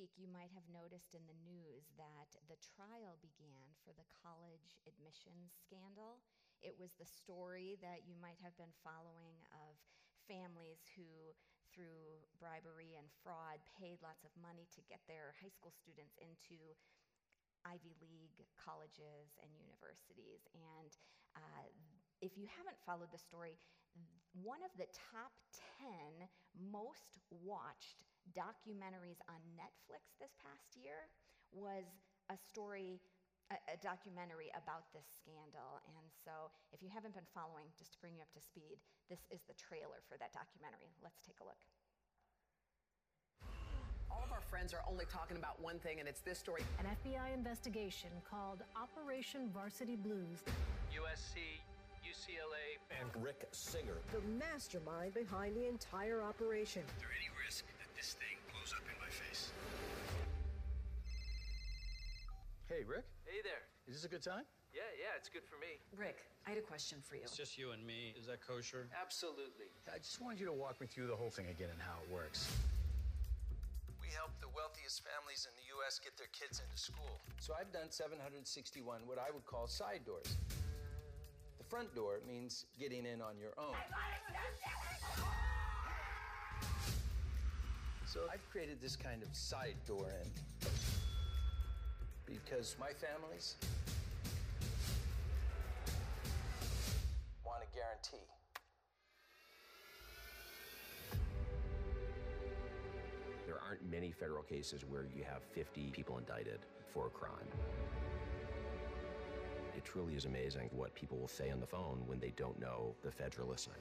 week, you might have noticed in the news that the trial began for the college admissions scandal. It was the story that you might have been following of families who, through bribery and fraud, paid lots of money to get their high school students into Ivy League colleges and universities. And uh, if you haven't followed the story, one of the top 10 most watched documentaries on Netflix this past year was a story. A, a documentary about this scandal. And so, if you haven't been following, just to bring you up to speed, this is the trailer for that documentary. Let's take a look. All of our friends are only talking about one thing, and it's this story. An FBI investigation called Operation Varsity Blues. USC, UCLA, and Rick Singer. The mastermind behind the entire operation. Is there any risk that this thing blows up in my face? Hey, Rick. Hey there. Is this a good time? Yeah, yeah, it's good for me. Rick, I had a question for you. It's just you and me. Is that kosher? Absolutely. I just wanted you to walk me through the whole thing again and how it works. We help the wealthiest families in the U.S. get their kids into school. So I've done 761 what I would call side doors. The front door means getting in on your own. So I've created this kind of side door in because my families want a guarantee. There aren't many federal cases where you have 50 people indicted for a crime. It truly is amazing what people will say on the phone when they don't know the feds are listening.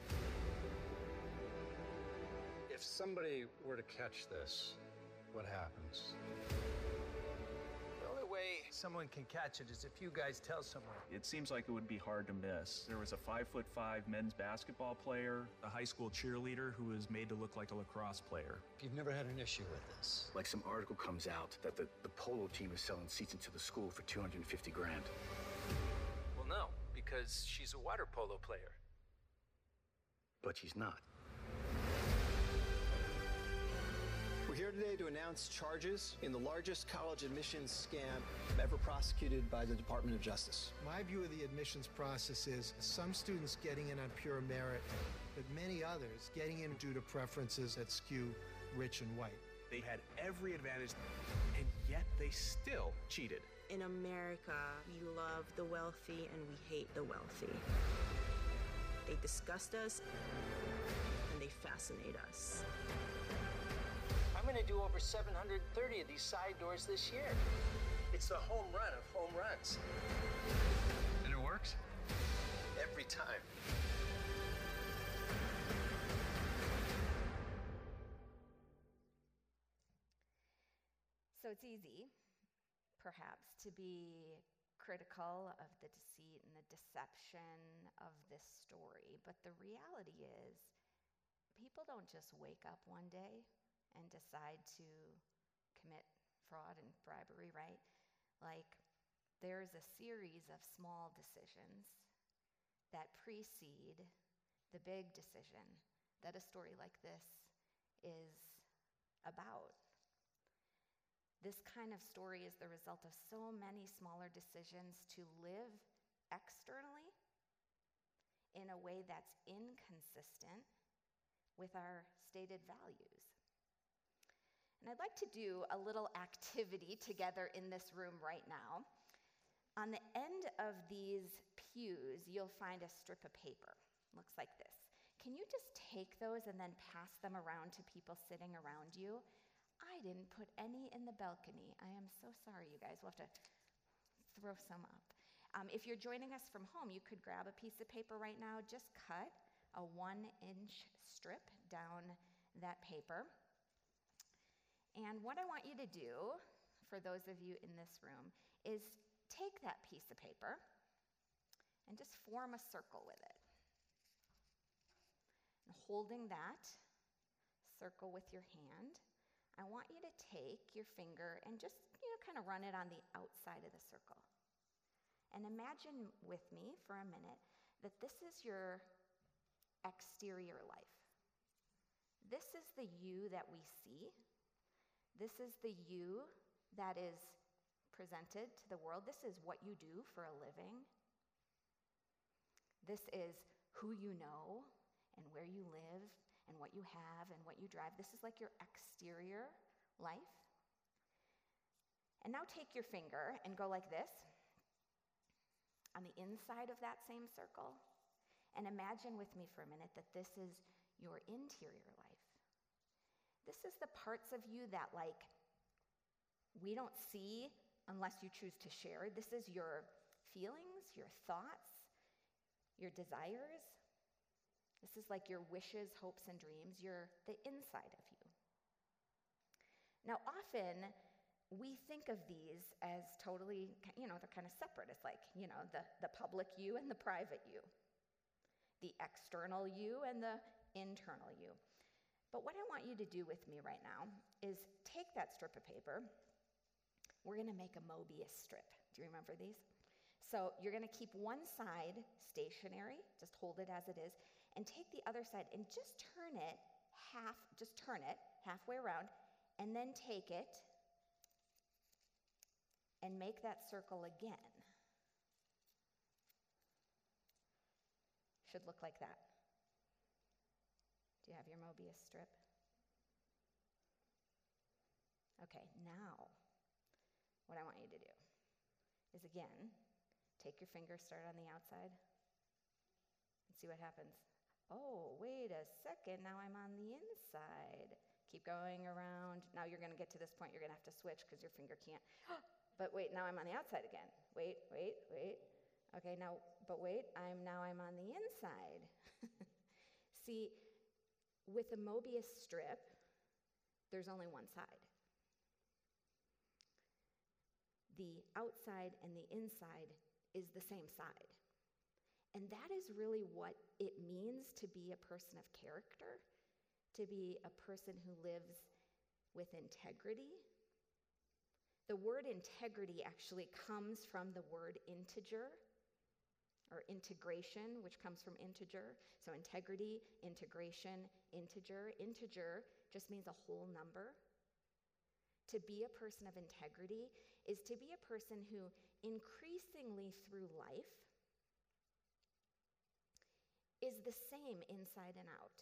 If somebody were to catch this, what happens? The only way someone can catch it is if you guys tell someone. It seems like it would be hard to miss. There was a five foot five men's basketball player, a high school cheerleader who was made to look like a lacrosse player. You've never had an issue with this. Like some article comes out that the, the polo team is selling seats into the school for 250 grand. Well, no, because she's a water polo player. But she's not. Here today to announce charges in the largest college admissions scam ever prosecuted by the Department of Justice. My view of the admissions process is some students getting in on pure merit, but many others getting in due to preferences that skew rich and white. They had every advantage, and yet they still cheated. In America, we love the wealthy and we hate the wealthy. They disgust us and they fascinate us. I'm going to do over 730 of these side doors this year. It's the home run of home runs. And it works? Every time. So it's easy, perhaps, to be critical of the deceit and the deception of this story, but the reality is people don't just wake up one day and decide to commit fraud and bribery, right? Like, there's a series of small decisions that precede the big decision that a story like this is about. This kind of story is the result of so many smaller decisions to live externally in a way that's inconsistent with our stated values. And I'd like to do a little activity together in this room right now. On the end of these pews, you'll find a strip of paper. Looks like this. Can you just take those and then pass them around to people sitting around you? I didn't put any in the balcony. I am so sorry, you guys. We'll have to throw some up. Um, if you're joining us from home, you could grab a piece of paper right now, just cut a one inch strip down that paper. And what I want you to do, for those of you in this room, is take that piece of paper and just form a circle with it. And holding that circle with your hand, I want you to take your finger and just, you know, kind of run it on the outside of the circle. And imagine with me for a minute that this is your exterior life. This is the you that we see This is the you that is presented to the world. This is what you do for a living. This is who you know and where you live and what you have and what you drive. This is like your exterior life. And now take your finger and go like this on the inside of that same circle. And imagine with me for a minute that this is your interior. This is the parts of you that, like, we don't see unless you choose to share. This is your feelings, your thoughts, your desires. This is like your wishes, hopes, and dreams. You're the inside of you. Now, often we think of these as totally, you know, they're kind of separate. It's like, you know, the, the public you and the private you, the external you and the internal you. But what I want you to do with me right now is take that strip of paper. We're going to make a Mobius strip. Do you remember these? So you're going to keep one side stationary, just hold it as it is, and take the other side and just turn it half, just turn it halfway around, and then take it and make that circle again. Should look like that. You have your Mobius strip? Okay, now what I want you to do is again, take your finger, start on the outside, and see what happens. Oh, wait a second, now I'm on the inside. Keep going around. Now you're going to get to this point, you're going to have to switch because your finger can't. but wait, now I'm on the outside again. Wait, wait, wait. Okay, now, but wait, I'm now I'm on the inside. See, with a Mobius strip, there's only one side. The outside and the inside is the same side. And that is really what it means to be a person of character, to be a person who lives with integrity. The word integrity actually comes from the word integer or integration, which comes from integer. So integrity, integration, integer. Integer just means a whole number. To be a person of integrity is to be a person who increasingly through life is the same inside and out.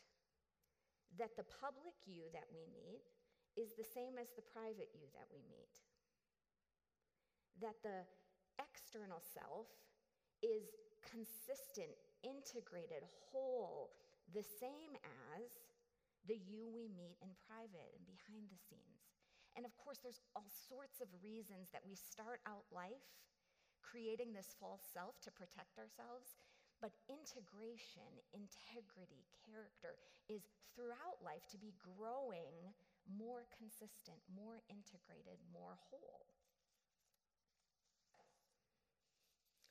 That the public you that we meet is the same as the private you that we meet. That the external self is consistent, integrated, whole, the same as the you we meet in private and behind the scenes. And of course, there's all sorts of reasons that we start out life creating this false self to protect ourselves. But integration, integrity, character is throughout life to be growing more consistent, more integrated, more whole.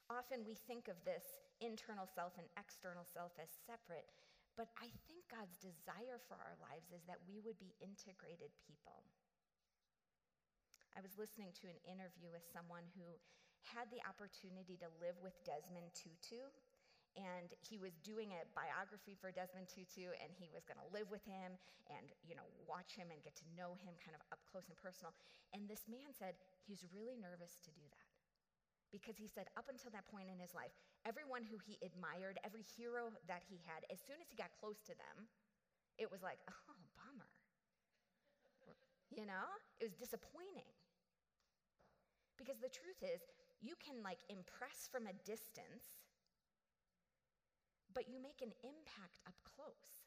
Often we think of this internal self and external self as separate, but I think God's desire for our lives is that we would be integrated people. I was listening to an interview with someone who had the opportunity to live with Desmond Tutu. And he was doing a biography for Desmond Tutu, and he was going to live with him and, you know, watch him and get to know him kind of up close and personal. And this man said he's really nervous to do that because he said up until that point in his life, everyone who he admired, every hero that he had, as soon as he got close to them, it was like, oh, bummer. You know, it was disappointing. Because the truth is, you can like impress from a distance, but you make an impact up close.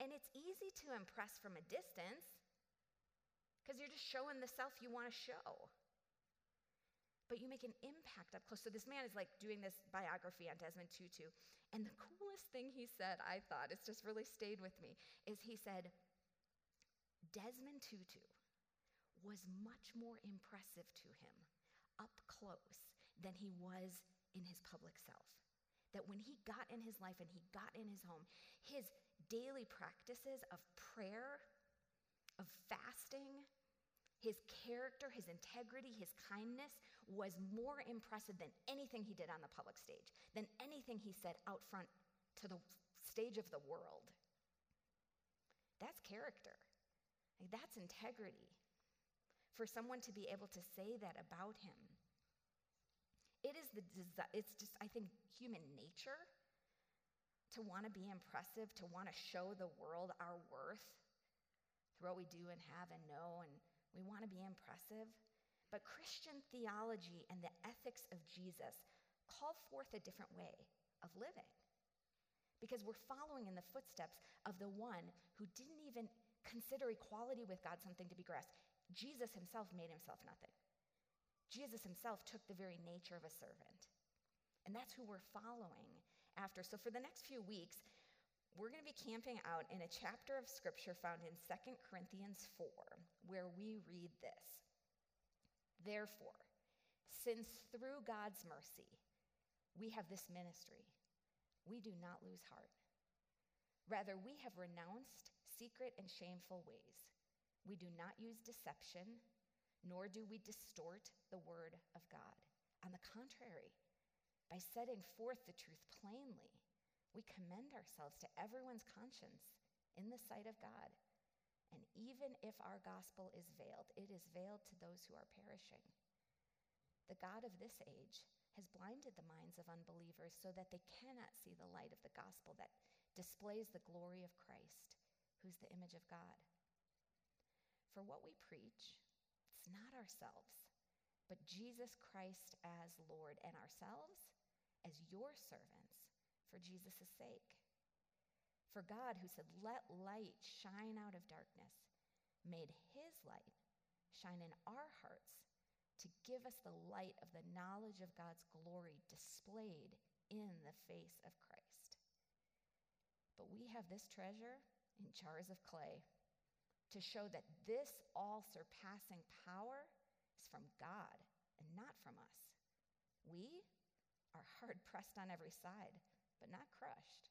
And it's easy to impress from a distance because you're just showing the self you want to show but you make an impact up close. So this man is like doing this biography on Desmond Tutu. And the coolest thing he said, I thought, it's just really stayed with me, is he said, Desmond Tutu was much more impressive to him up close than he was in his public self. That when he got in his life and he got in his home, his daily practices of prayer, of fasting, his character, his integrity, his kindness was more impressive than anything he did on the public stage, than anything he said out front to the stage of the world. That's character. Like, that's integrity. For someone to be able to say that about him. It is the desi- it's just I think human nature to want to be impressive, to want to show the world our worth through what we do and have and know and we want to be impressive. But Christian theology and the ethics of Jesus call forth a different way of living because we're following in the footsteps of the one who didn't even consider equality with God something to be grasped. Jesus himself made himself nothing. Jesus himself took the very nature of a servant. And that's who we're following after. So for the next few weeks, we're going to be camping out in a chapter of scripture found in 2 Corinthians 4, where we read this Therefore, since through God's mercy we have this ministry, we do not lose heart. Rather, we have renounced secret and shameful ways. We do not use deception, nor do we distort the word of God. On the contrary, by setting forth the truth plainly, we commend ourselves to everyone's conscience in the sight of God. And even if our gospel is veiled, it is veiled to those who are perishing. The God of this age has blinded the minds of unbelievers so that they cannot see the light of the gospel that displays the glory of Christ, who's the image of God. For what we preach, it's not ourselves, but Jesus Christ as Lord, and ourselves as your servants for Jesus' sake. For God, who said, Let light shine out of darkness, made his light shine in our hearts to give us the light of the knowledge of God's glory displayed in the face of Christ. But we have this treasure in jars of clay to show that this all surpassing power is from God and not from us. We are hard pressed on every side, but not crushed,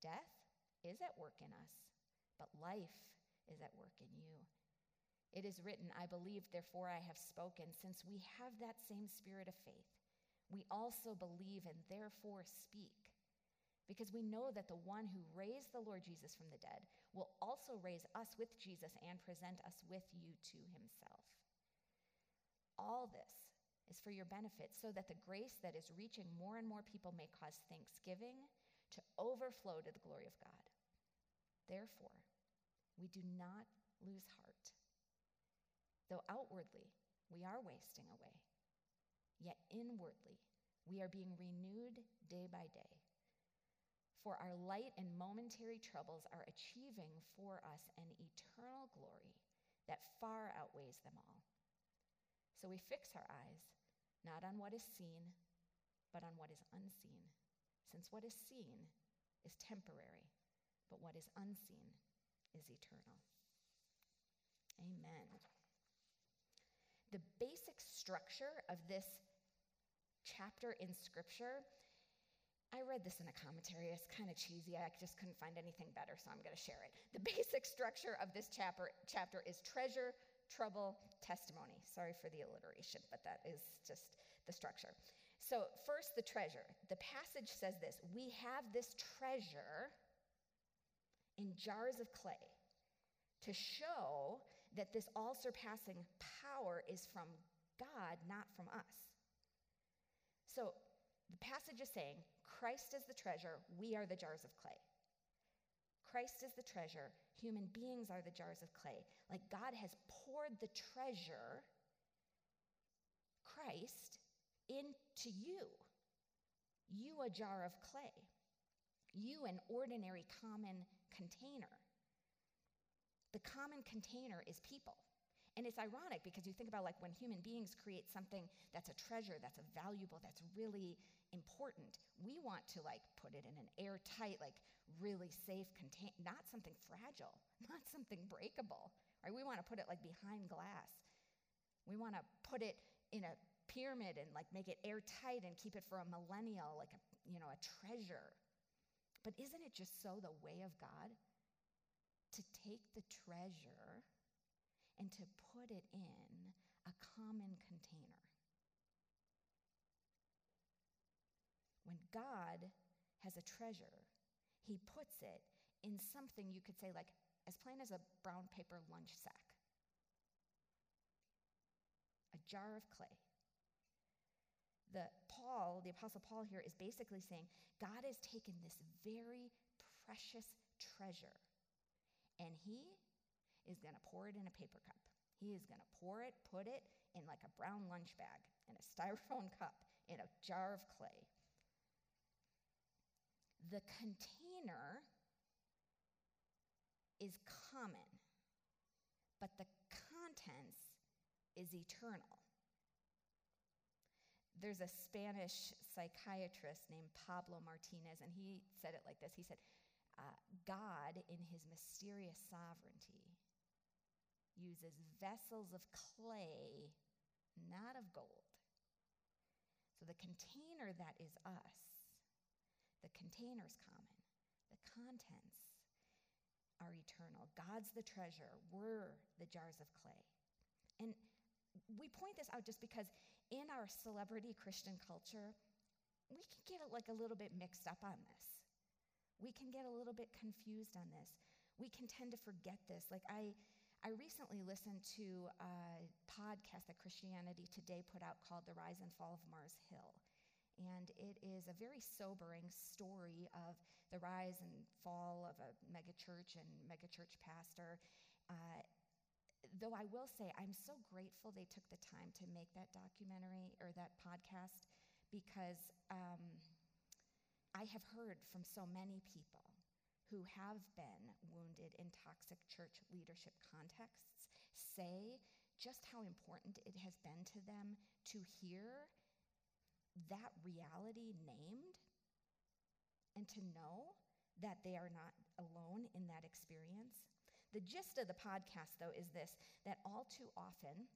death is at work in us, but life is at work in you. It is written, I believe, therefore I have spoken, since we have that same spirit of faith. We also believe and therefore speak because we know that the one who raised the Lord Jesus from the dead will also raise us with Jesus and present us with you to himself. All this is for your benefit, so that the grace that is reaching more and more people may cause thanksgiving to overflow to the glory of God. Therefore, we do not lose heart. Though outwardly we are wasting away, yet inwardly we are being renewed day by day. For our light and momentary troubles are achieving for us an eternal glory that far outweighs them all. So we fix our eyes not on what is seen, but on what is unseen, since what is seen is temporary, but what is unseen is eternal. Amen. The basic structure of this chapter in Scripture I read this in a commentary. It's kind of cheesy. I just couldn't find anything better, so I'm going to share it. The basic structure of this chapter, chapter is treasure, trouble, testimony. Sorry for the alliteration, but that is just the structure. So, first, the treasure. The passage says this We have this treasure in jars of clay to show that this all surpassing power is from God, not from us. So, the passage is saying Christ is the treasure, we are the jars of clay. Christ is the treasure, human beings are the jars of clay. Like God has poured the treasure, Christ, into you. You, a jar of clay. You, an ordinary common container. The common container is people. And it's ironic because you think about like when human beings create something that's a treasure, that's a valuable, that's really important. We want to like put it in an airtight, like really safe contain, not something fragile, not something breakable. Right? We want to put it like behind glass. We want to put it in a pyramid and like make it airtight and keep it for a millennial, like a you know a treasure. But isn't it just so the way of God to take the treasure and to put it in a common container? When God has a treasure, he puts it in something you could say, like, as plain as a brown paper lunch sack, a jar of clay. The Paul, the Apostle Paul here, is basically saying God has taken this very precious treasure and he is going to pour it in a paper cup. He is going to pour it, put it in like a brown lunch bag, in a styrofoam cup, in a jar of clay. The container is common, but the contents is eternal. There's a Spanish psychiatrist named Pablo Martinez, and he said it like this He said, uh, God, in his mysterious sovereignty, uses vessels of clay, not of gold. So the container that is us the container's common, the contents are eternal. God's the treasure, we're the jars of clay. And we point this out just because in our celebrity Christian culture, we can get like a little bit mixed up on this. We can get a little bit confused on this. We can tend to forget this. Like I I recently listened to a podcast that Christianity Today put out called The Rise and Fall of Mars Hill. And it is a very sobering story of the rise and fall of a megachurch and megachurch pastor. Uh, though I will say, I'm so grateful they took the time to make that documentary or that podcast because um, I have heard from so many people who have been wounded in toxic church leadership contexts say just how important it has been to them to hear that reality named and to know that they are not alone in that experience. The gist of the podcast, though, is this that all too often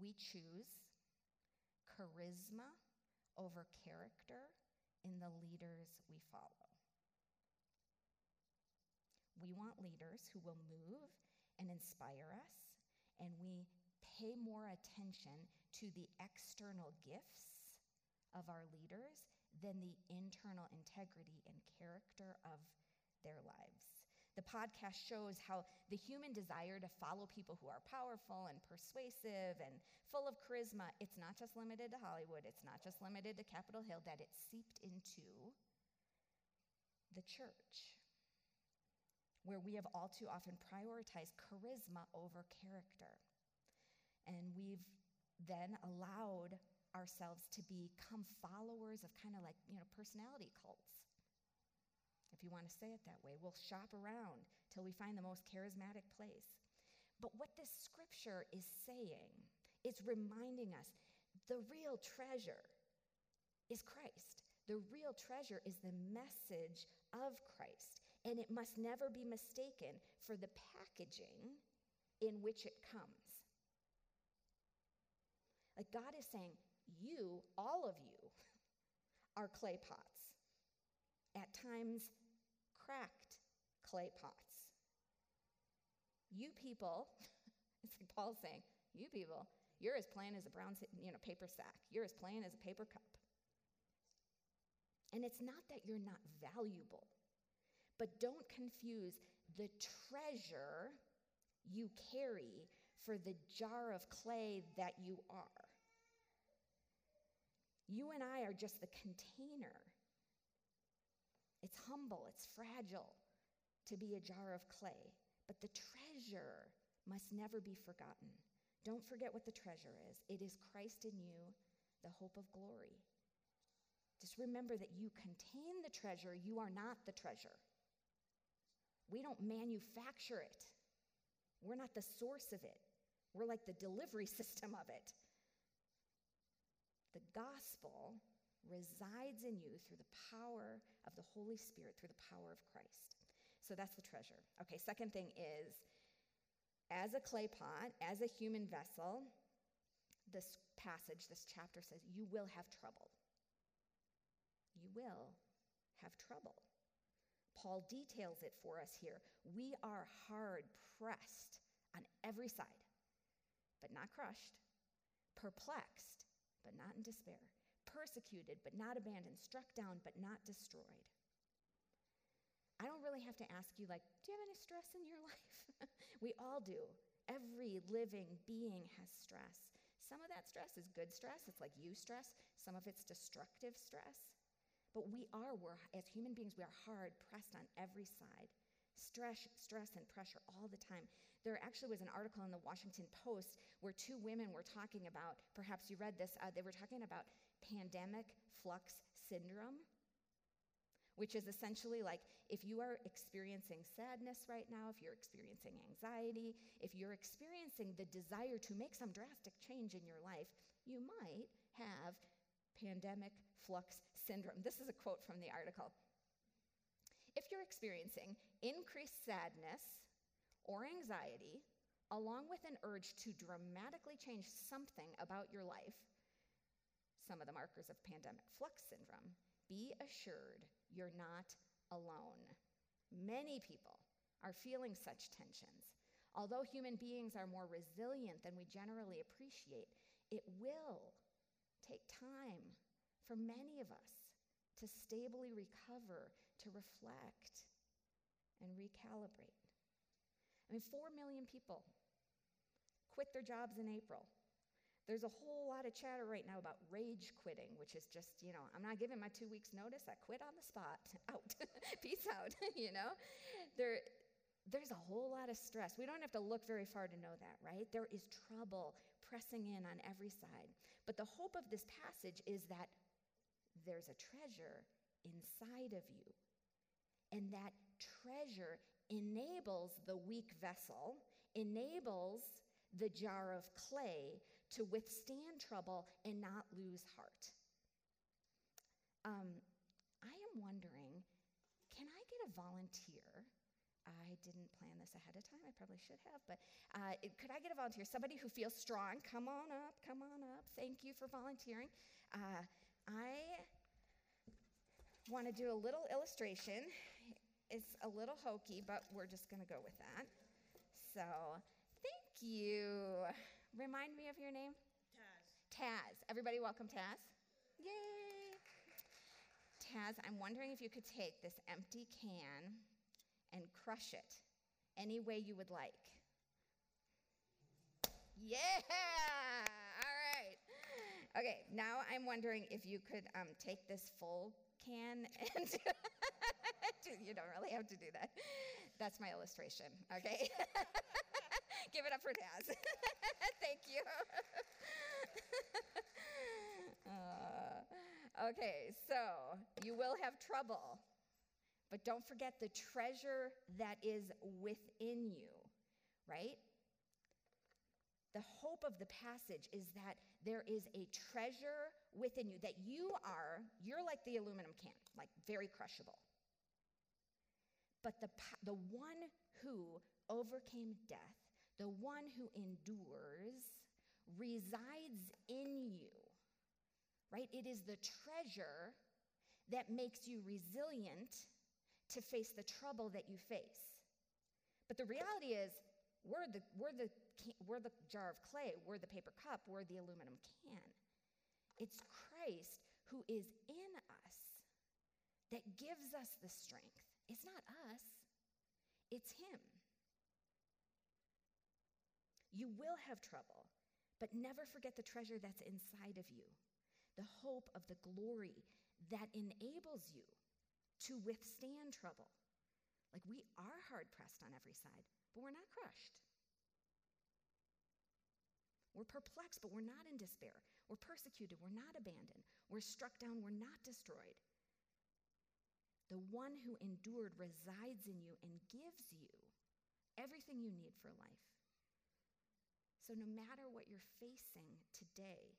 we choose charisma over character in the leaders we follow. We want leaders who will move and inspire us, and we pay more attention to the external gifts of our leaders than the internal integrity and character of their lives. The podcast shows how the human desire to follow people who are powerful and persuasive and full of charisma, it's not just limited to Hollywood, it's not just limited to Capitol Hill, that it seeped into the church, where we have all too often prioritized charisma over character. And we've then allowed ourselves to become followers of kind of like, you know, personality cults. You want to say it that way, we'll shop around till we find the most charismatic place. But what this scripture is saying, it's reminding us the real treasure is Christ. The real treasure is the message of Christ, and it must never be mistaken for the packaging in which it comes. Like God is saying, you, all of you, are clay pots. At times, cracked clay pots. You people, it's like Paul's saying, you people, you're as plain as a brown you know, paper sack. You're as plain as a paper cup. And it's not that you're not valuable, but don't confuse the treasure you carry for the jar of clay that you are. You and I are just the container. It's humble, it's fragile to be a jar of clay, but the treasure must never be forgotten. Don't forget what the treasure is it is Christ in you, the hope of glory. Just remember that you contain the treasure, you are not the treasure. We don't manufacture it, we're not the source of it. We're like the delivery system of it. The gospel resides in you through the power of the Holy Spirit, through the power of Christ. So that's the treasure. Okay, second thing is as a clay pot, as a human vessel, this passage, this chapter says, you will have trouble. You will have trouble. Paul details it for us here. We are hard pressed on every side, but not crushed, perplexed, but not in despair, persecuted, but not abandoned, struck down, but not destroyed. I don't really have to ask you, like, do you have any stress in your life? we all do. Every living being has stress. Some of that stress is good stress, it's like you stress. Some of it's destructive stress. But we are, we're, as human beings, we are hard pressed on every side. Stress, stress and pressure all the time. There actually was an article in the Washington Post where two women were talking about, perhaps you read this, uh, they were talking about pandemic flux syndrome which is essentially like if you are experiencing sadness right now, if you're experiencing anxiety, if you're experiencing the desire to make some drastic change in your life, you might have pandemic flux syndrome. This is a quote from the article. If you're experiencing increased sadness or anxiety, along with an urge to dramatically change something about your life, some of the markers of pandemic flux syndrome, be assured you're not alone. Many people are feeling such tensions. Although human beings are more resilient than we generally appreciate, it will take time for many of us to stably recover, to reflect, and recalibrate. I mean, 4 million people quit their jobs in April. There's a whole lot of chatter right now about rage quitting, which is just, you know, I'm not giving my two weeks notice. I quit on the spot. Out. Peace out, you know? There, there's a whole lot of stress. We don't have to look very far to know that, right? There is trouble pressing in on every side. But the hope of this passage is that there's a treasure inside of you. And that treasure enables the weak vessel, enables the jar of clay to withstand trouble and not lose heart. Um, I am wondering can I get a volunteer? I didn't plan this ahead of time. I probably should have, but uh, it, could I get a volunteer? Somebody who feels strong, come on up, come on up. Thank you for volunteering. Uh, I want to do a little illustration. It's a little hokey, but we're just going to go with that. So, thank you. Remind me of your name? Taz. Taz. Everybody welcome Taz. Yay. Taz, I'm wondering if you could take this empty can and crush it any way you would like. Yeah! All right. Okay, now I'm wondering if you could um, take this full can and. you don't really have to do that. That's my illustration, okay? Give it up for Taz. Thank you. uh, okay, so you will have trouble, but don't forget the treasure that is within you, right? The hope of the passage is that there is a treasure within you, that you are, you're like the aluminum can, like very crushable. But the, the one who overcame death the one who endures resides in you, right? It is the treasure that makes you resilient to face the trouble that you face. But the reality is, we're the, we're the, we're the jar of clay, we're the paper cup, we're the aluminum can. It's Christ who is in us that gives us the strength. It's not us, it's Him. You will have trouble, but never forget the treasure that's inside of you the hope of the glory that enables you to withstand trouble. Like we are hard pressed on every side, but we're not crushed. We're perplexed, but we're not in despair. We're persecuted, we're not abandoned. We're struck down, we're not destroyed. The one who endured resides in you and gives you everything you need for life. So, no matter what you're facing today,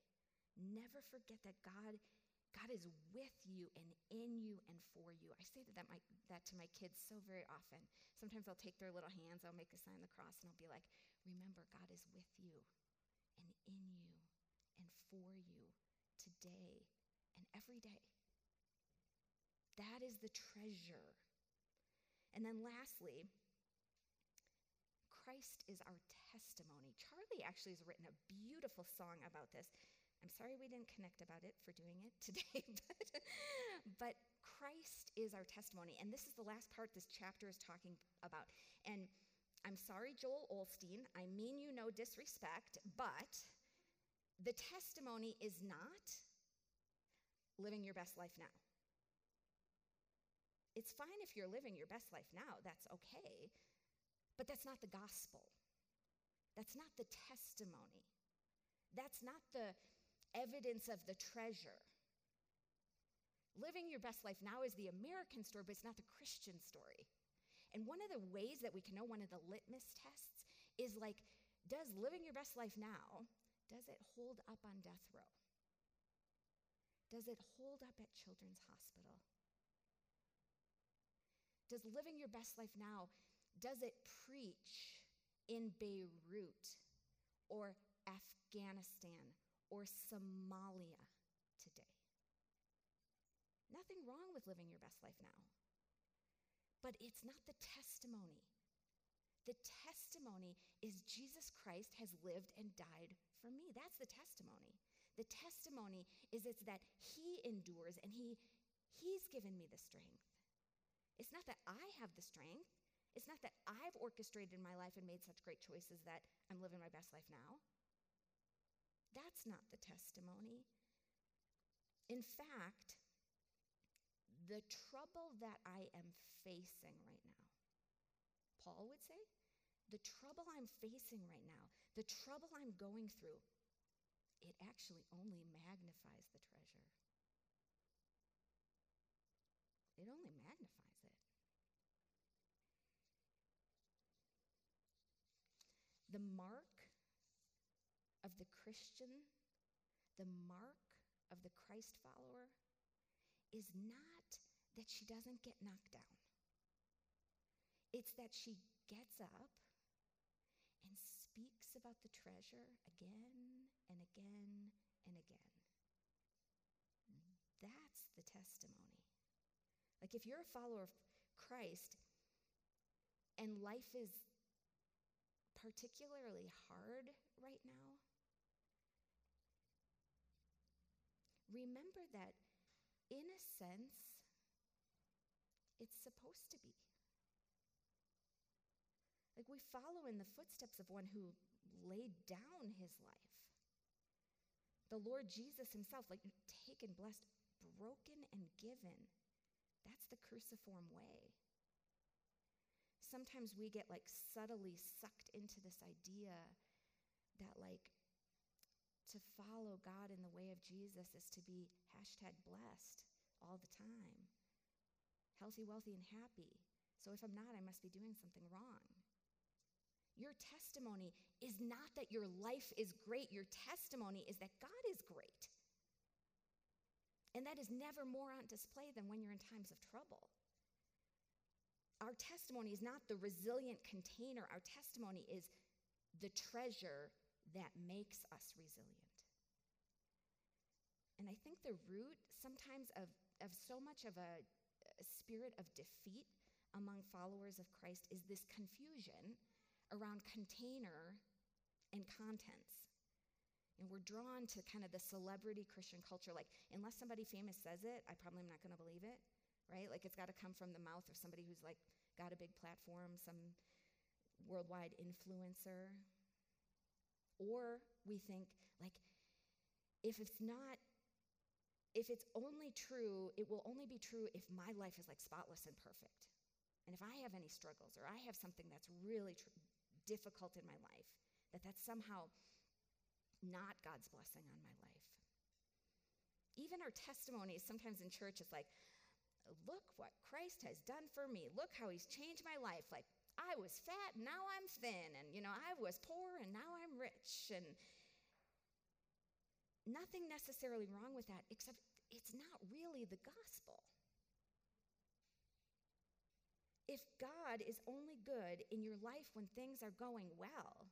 never forget that God God is with you and in you and for you. I say that, that, my, that to my kids so very often. Sometimes I'll take their little hands, I'll make a sign of the cross, and I'll be like, remember, God is with you and in you and for you today and every day. That is the treasure. And then lastly, Christ is our testimony. Charlie actually has written a beautiful song about this. I'm sorry we didn't connect about it for doing it today, but, but Christ is our testimony. And this is the last part this chapter is talking about. And I'm sorry, Joel Osteen, I mean you no disrespect, but the testimony is not living your best life now. It's fine if you're living your best life now, that's okay, but that's not the gospel. That's not the testimony. That's not the evidence of the treasure. Living your best life now is the American story, but it's not the Christian story. And one of the ways that we can know, one of the litmus tests, is like, does living your best life now, does it hold up on death row? Does it hold up at Children's Hospital? Does living your best life now, does it preach in Beirut or Afghanistan or Somalia today. Nothing wrong with living your best life now. But it's not the testimony. The testimony is Jesus Christ has lived and died for me. That's the testimony. The testimony is it's that he endures and he he's given me the strength. It's not that I have the strength. It's not that I've orchestrated my life and made such great choices that I'm living my best life now. That's not the testimony. In fact, the trouble that I am facing right now, Paul would say, the trouble I'm facing right now, the trouble I'm going through, it actually only magnifies the treasure. It only magnifies it. The mark of the Christian, the mark of the Christ follower, is not that she doesn't get knocked down. It's that she gets up and speaks about the treasure again and again and again. That's the testimony. Like if you're a follower of Christ and life is particularly hard right now, remember that in a sense, it's supposed to be. Like we follow in the footsteps of one who laid down his life. The Lord Jesus himself, like taken, blessed, broken, and given. That's the cruciform way. Sometimes we get like subtly sucked into this idea that, like, to follow God in the way of Jesus is to be hashtag blessed all the time, healthy, wealthy, and happy. So if I'm not, I must be doing something wrong. Your testimony is not that your life is great, your testimony is that God is great. And that is never more on display than when you're in times of trouble. Our testimony is not the resilient container, our testimony is the treasure that makes us resilient. And I think the root sometimes of, of so much of a, a spirit of defeat among followers of Christ is this confusion around container and contents. And we're drawn to kind of the celebrity Christian culture. Like, unless somebody famous says it, I probably am not going to believe it, right? Like, it's got to come from the mouth of somebody who's like got a big platform, some worldwide influencer, or we think, like, if it's not, if it's only true, it will only be true if my life is like spotless and perfect. And if I have any struggles or I have something that's really tr- difficult in my life, that that's somehow not God's blessing on my life. Even our testimonies sometimes in church is like, look what Christ has done for me. Look how he's changed my life. Like, I was fat, now I'm thin, and you know, I was poor and now I'm rich. And nothing necessarily wrong with that, except it's not really the gospel. If God is only good in your life when things are going well,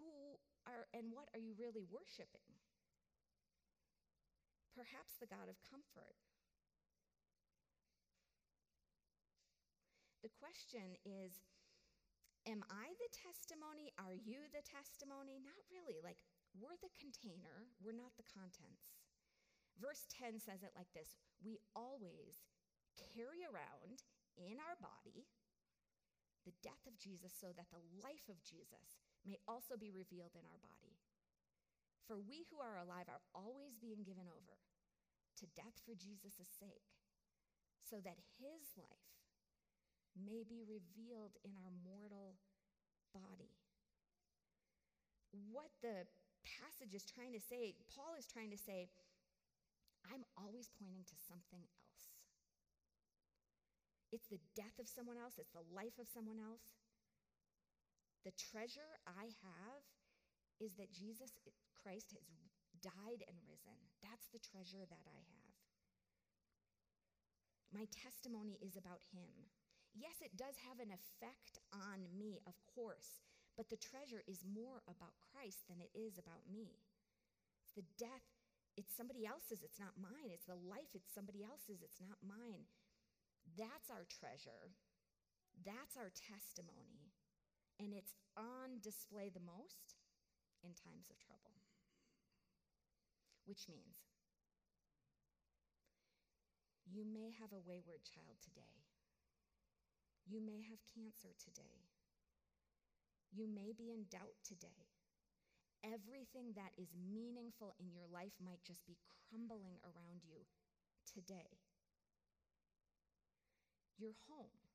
who are and what are you really worshiping? Perhaps the God of comfort. The question is Am I the testimony? Are you the testimony? Not really. Like, we're the container, we're not the contents. Verse 10 says it like this We always carry around in our body the death of Jesus so that the life of Jesus may also be revealed in our body. For we who are alive are always being given over to death for Jesus' sake, so that his life may be revealed in our mortal body. What the passage is trying to say, Paul is trying to say, I'm always pointing to something else. It's the death of someone else, it's the life of someone else. The treasure I have is that Jesus Christ has died and risen. That's the treasure that I have. My testimony is about him. Yes, it does have an effect on me, of course, but the treasure is more about Christ than it is about me. It's the death, it's somebody else's, it's not mine. It's the life, it's somebody else's, it's not mine. That's our treasure. That's our testimony. And it's on display the most in times of trouble. Which means you may have a wayward child today. You may have cancer today. You may be in doubt today. Everything that is meaningful in your life might just be crumbling around you today. Your home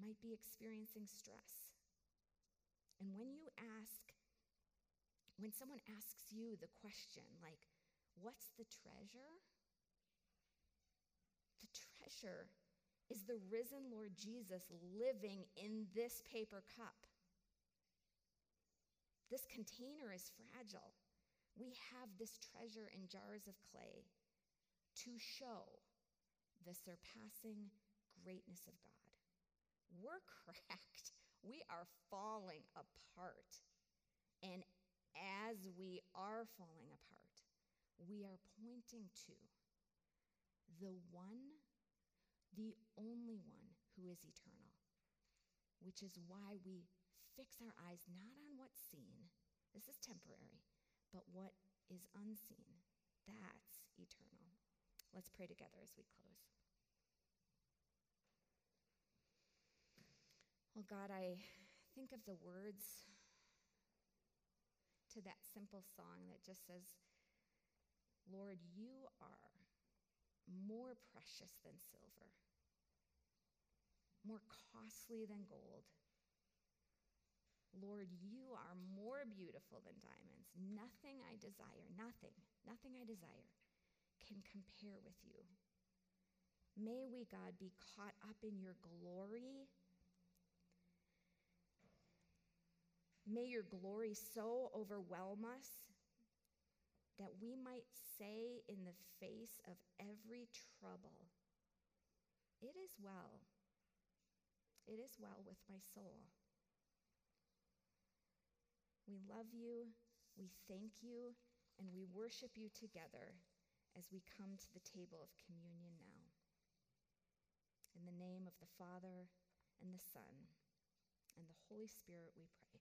might be experiencing stress. And when you ask, when someone asks you the question, like, what's the treasure? The treasure is the risen Lord Jesus living in this paper cup. This container is fragile. We have this treasure in jars of clay to show the surpassing greatness of God. We're cracked. We are falling apart. And as we are falling apart, we are pointing to the one the only one who is eternal, which is why we fix our eyes not on what's seen, this is temporary, but what is unseen. That's eternal. Let's pray together as we close. Well, God, I think of the words to that simple song that just says, Lord, you are more precious than silver more costly than gold. Lord, you are more beautiful than diamonds. Nothing I desire, nothing, nothing I desire can compare with you. May we, God, be caught up in your glory. May your glory so overwhelm us that we might say in the face of every trouble, It is well it is well with my soul. We love you, we thank you, and we worship you together as we come to the table of communion now. In the name of the Father, and the Son, and the Holy Spirit, we pray.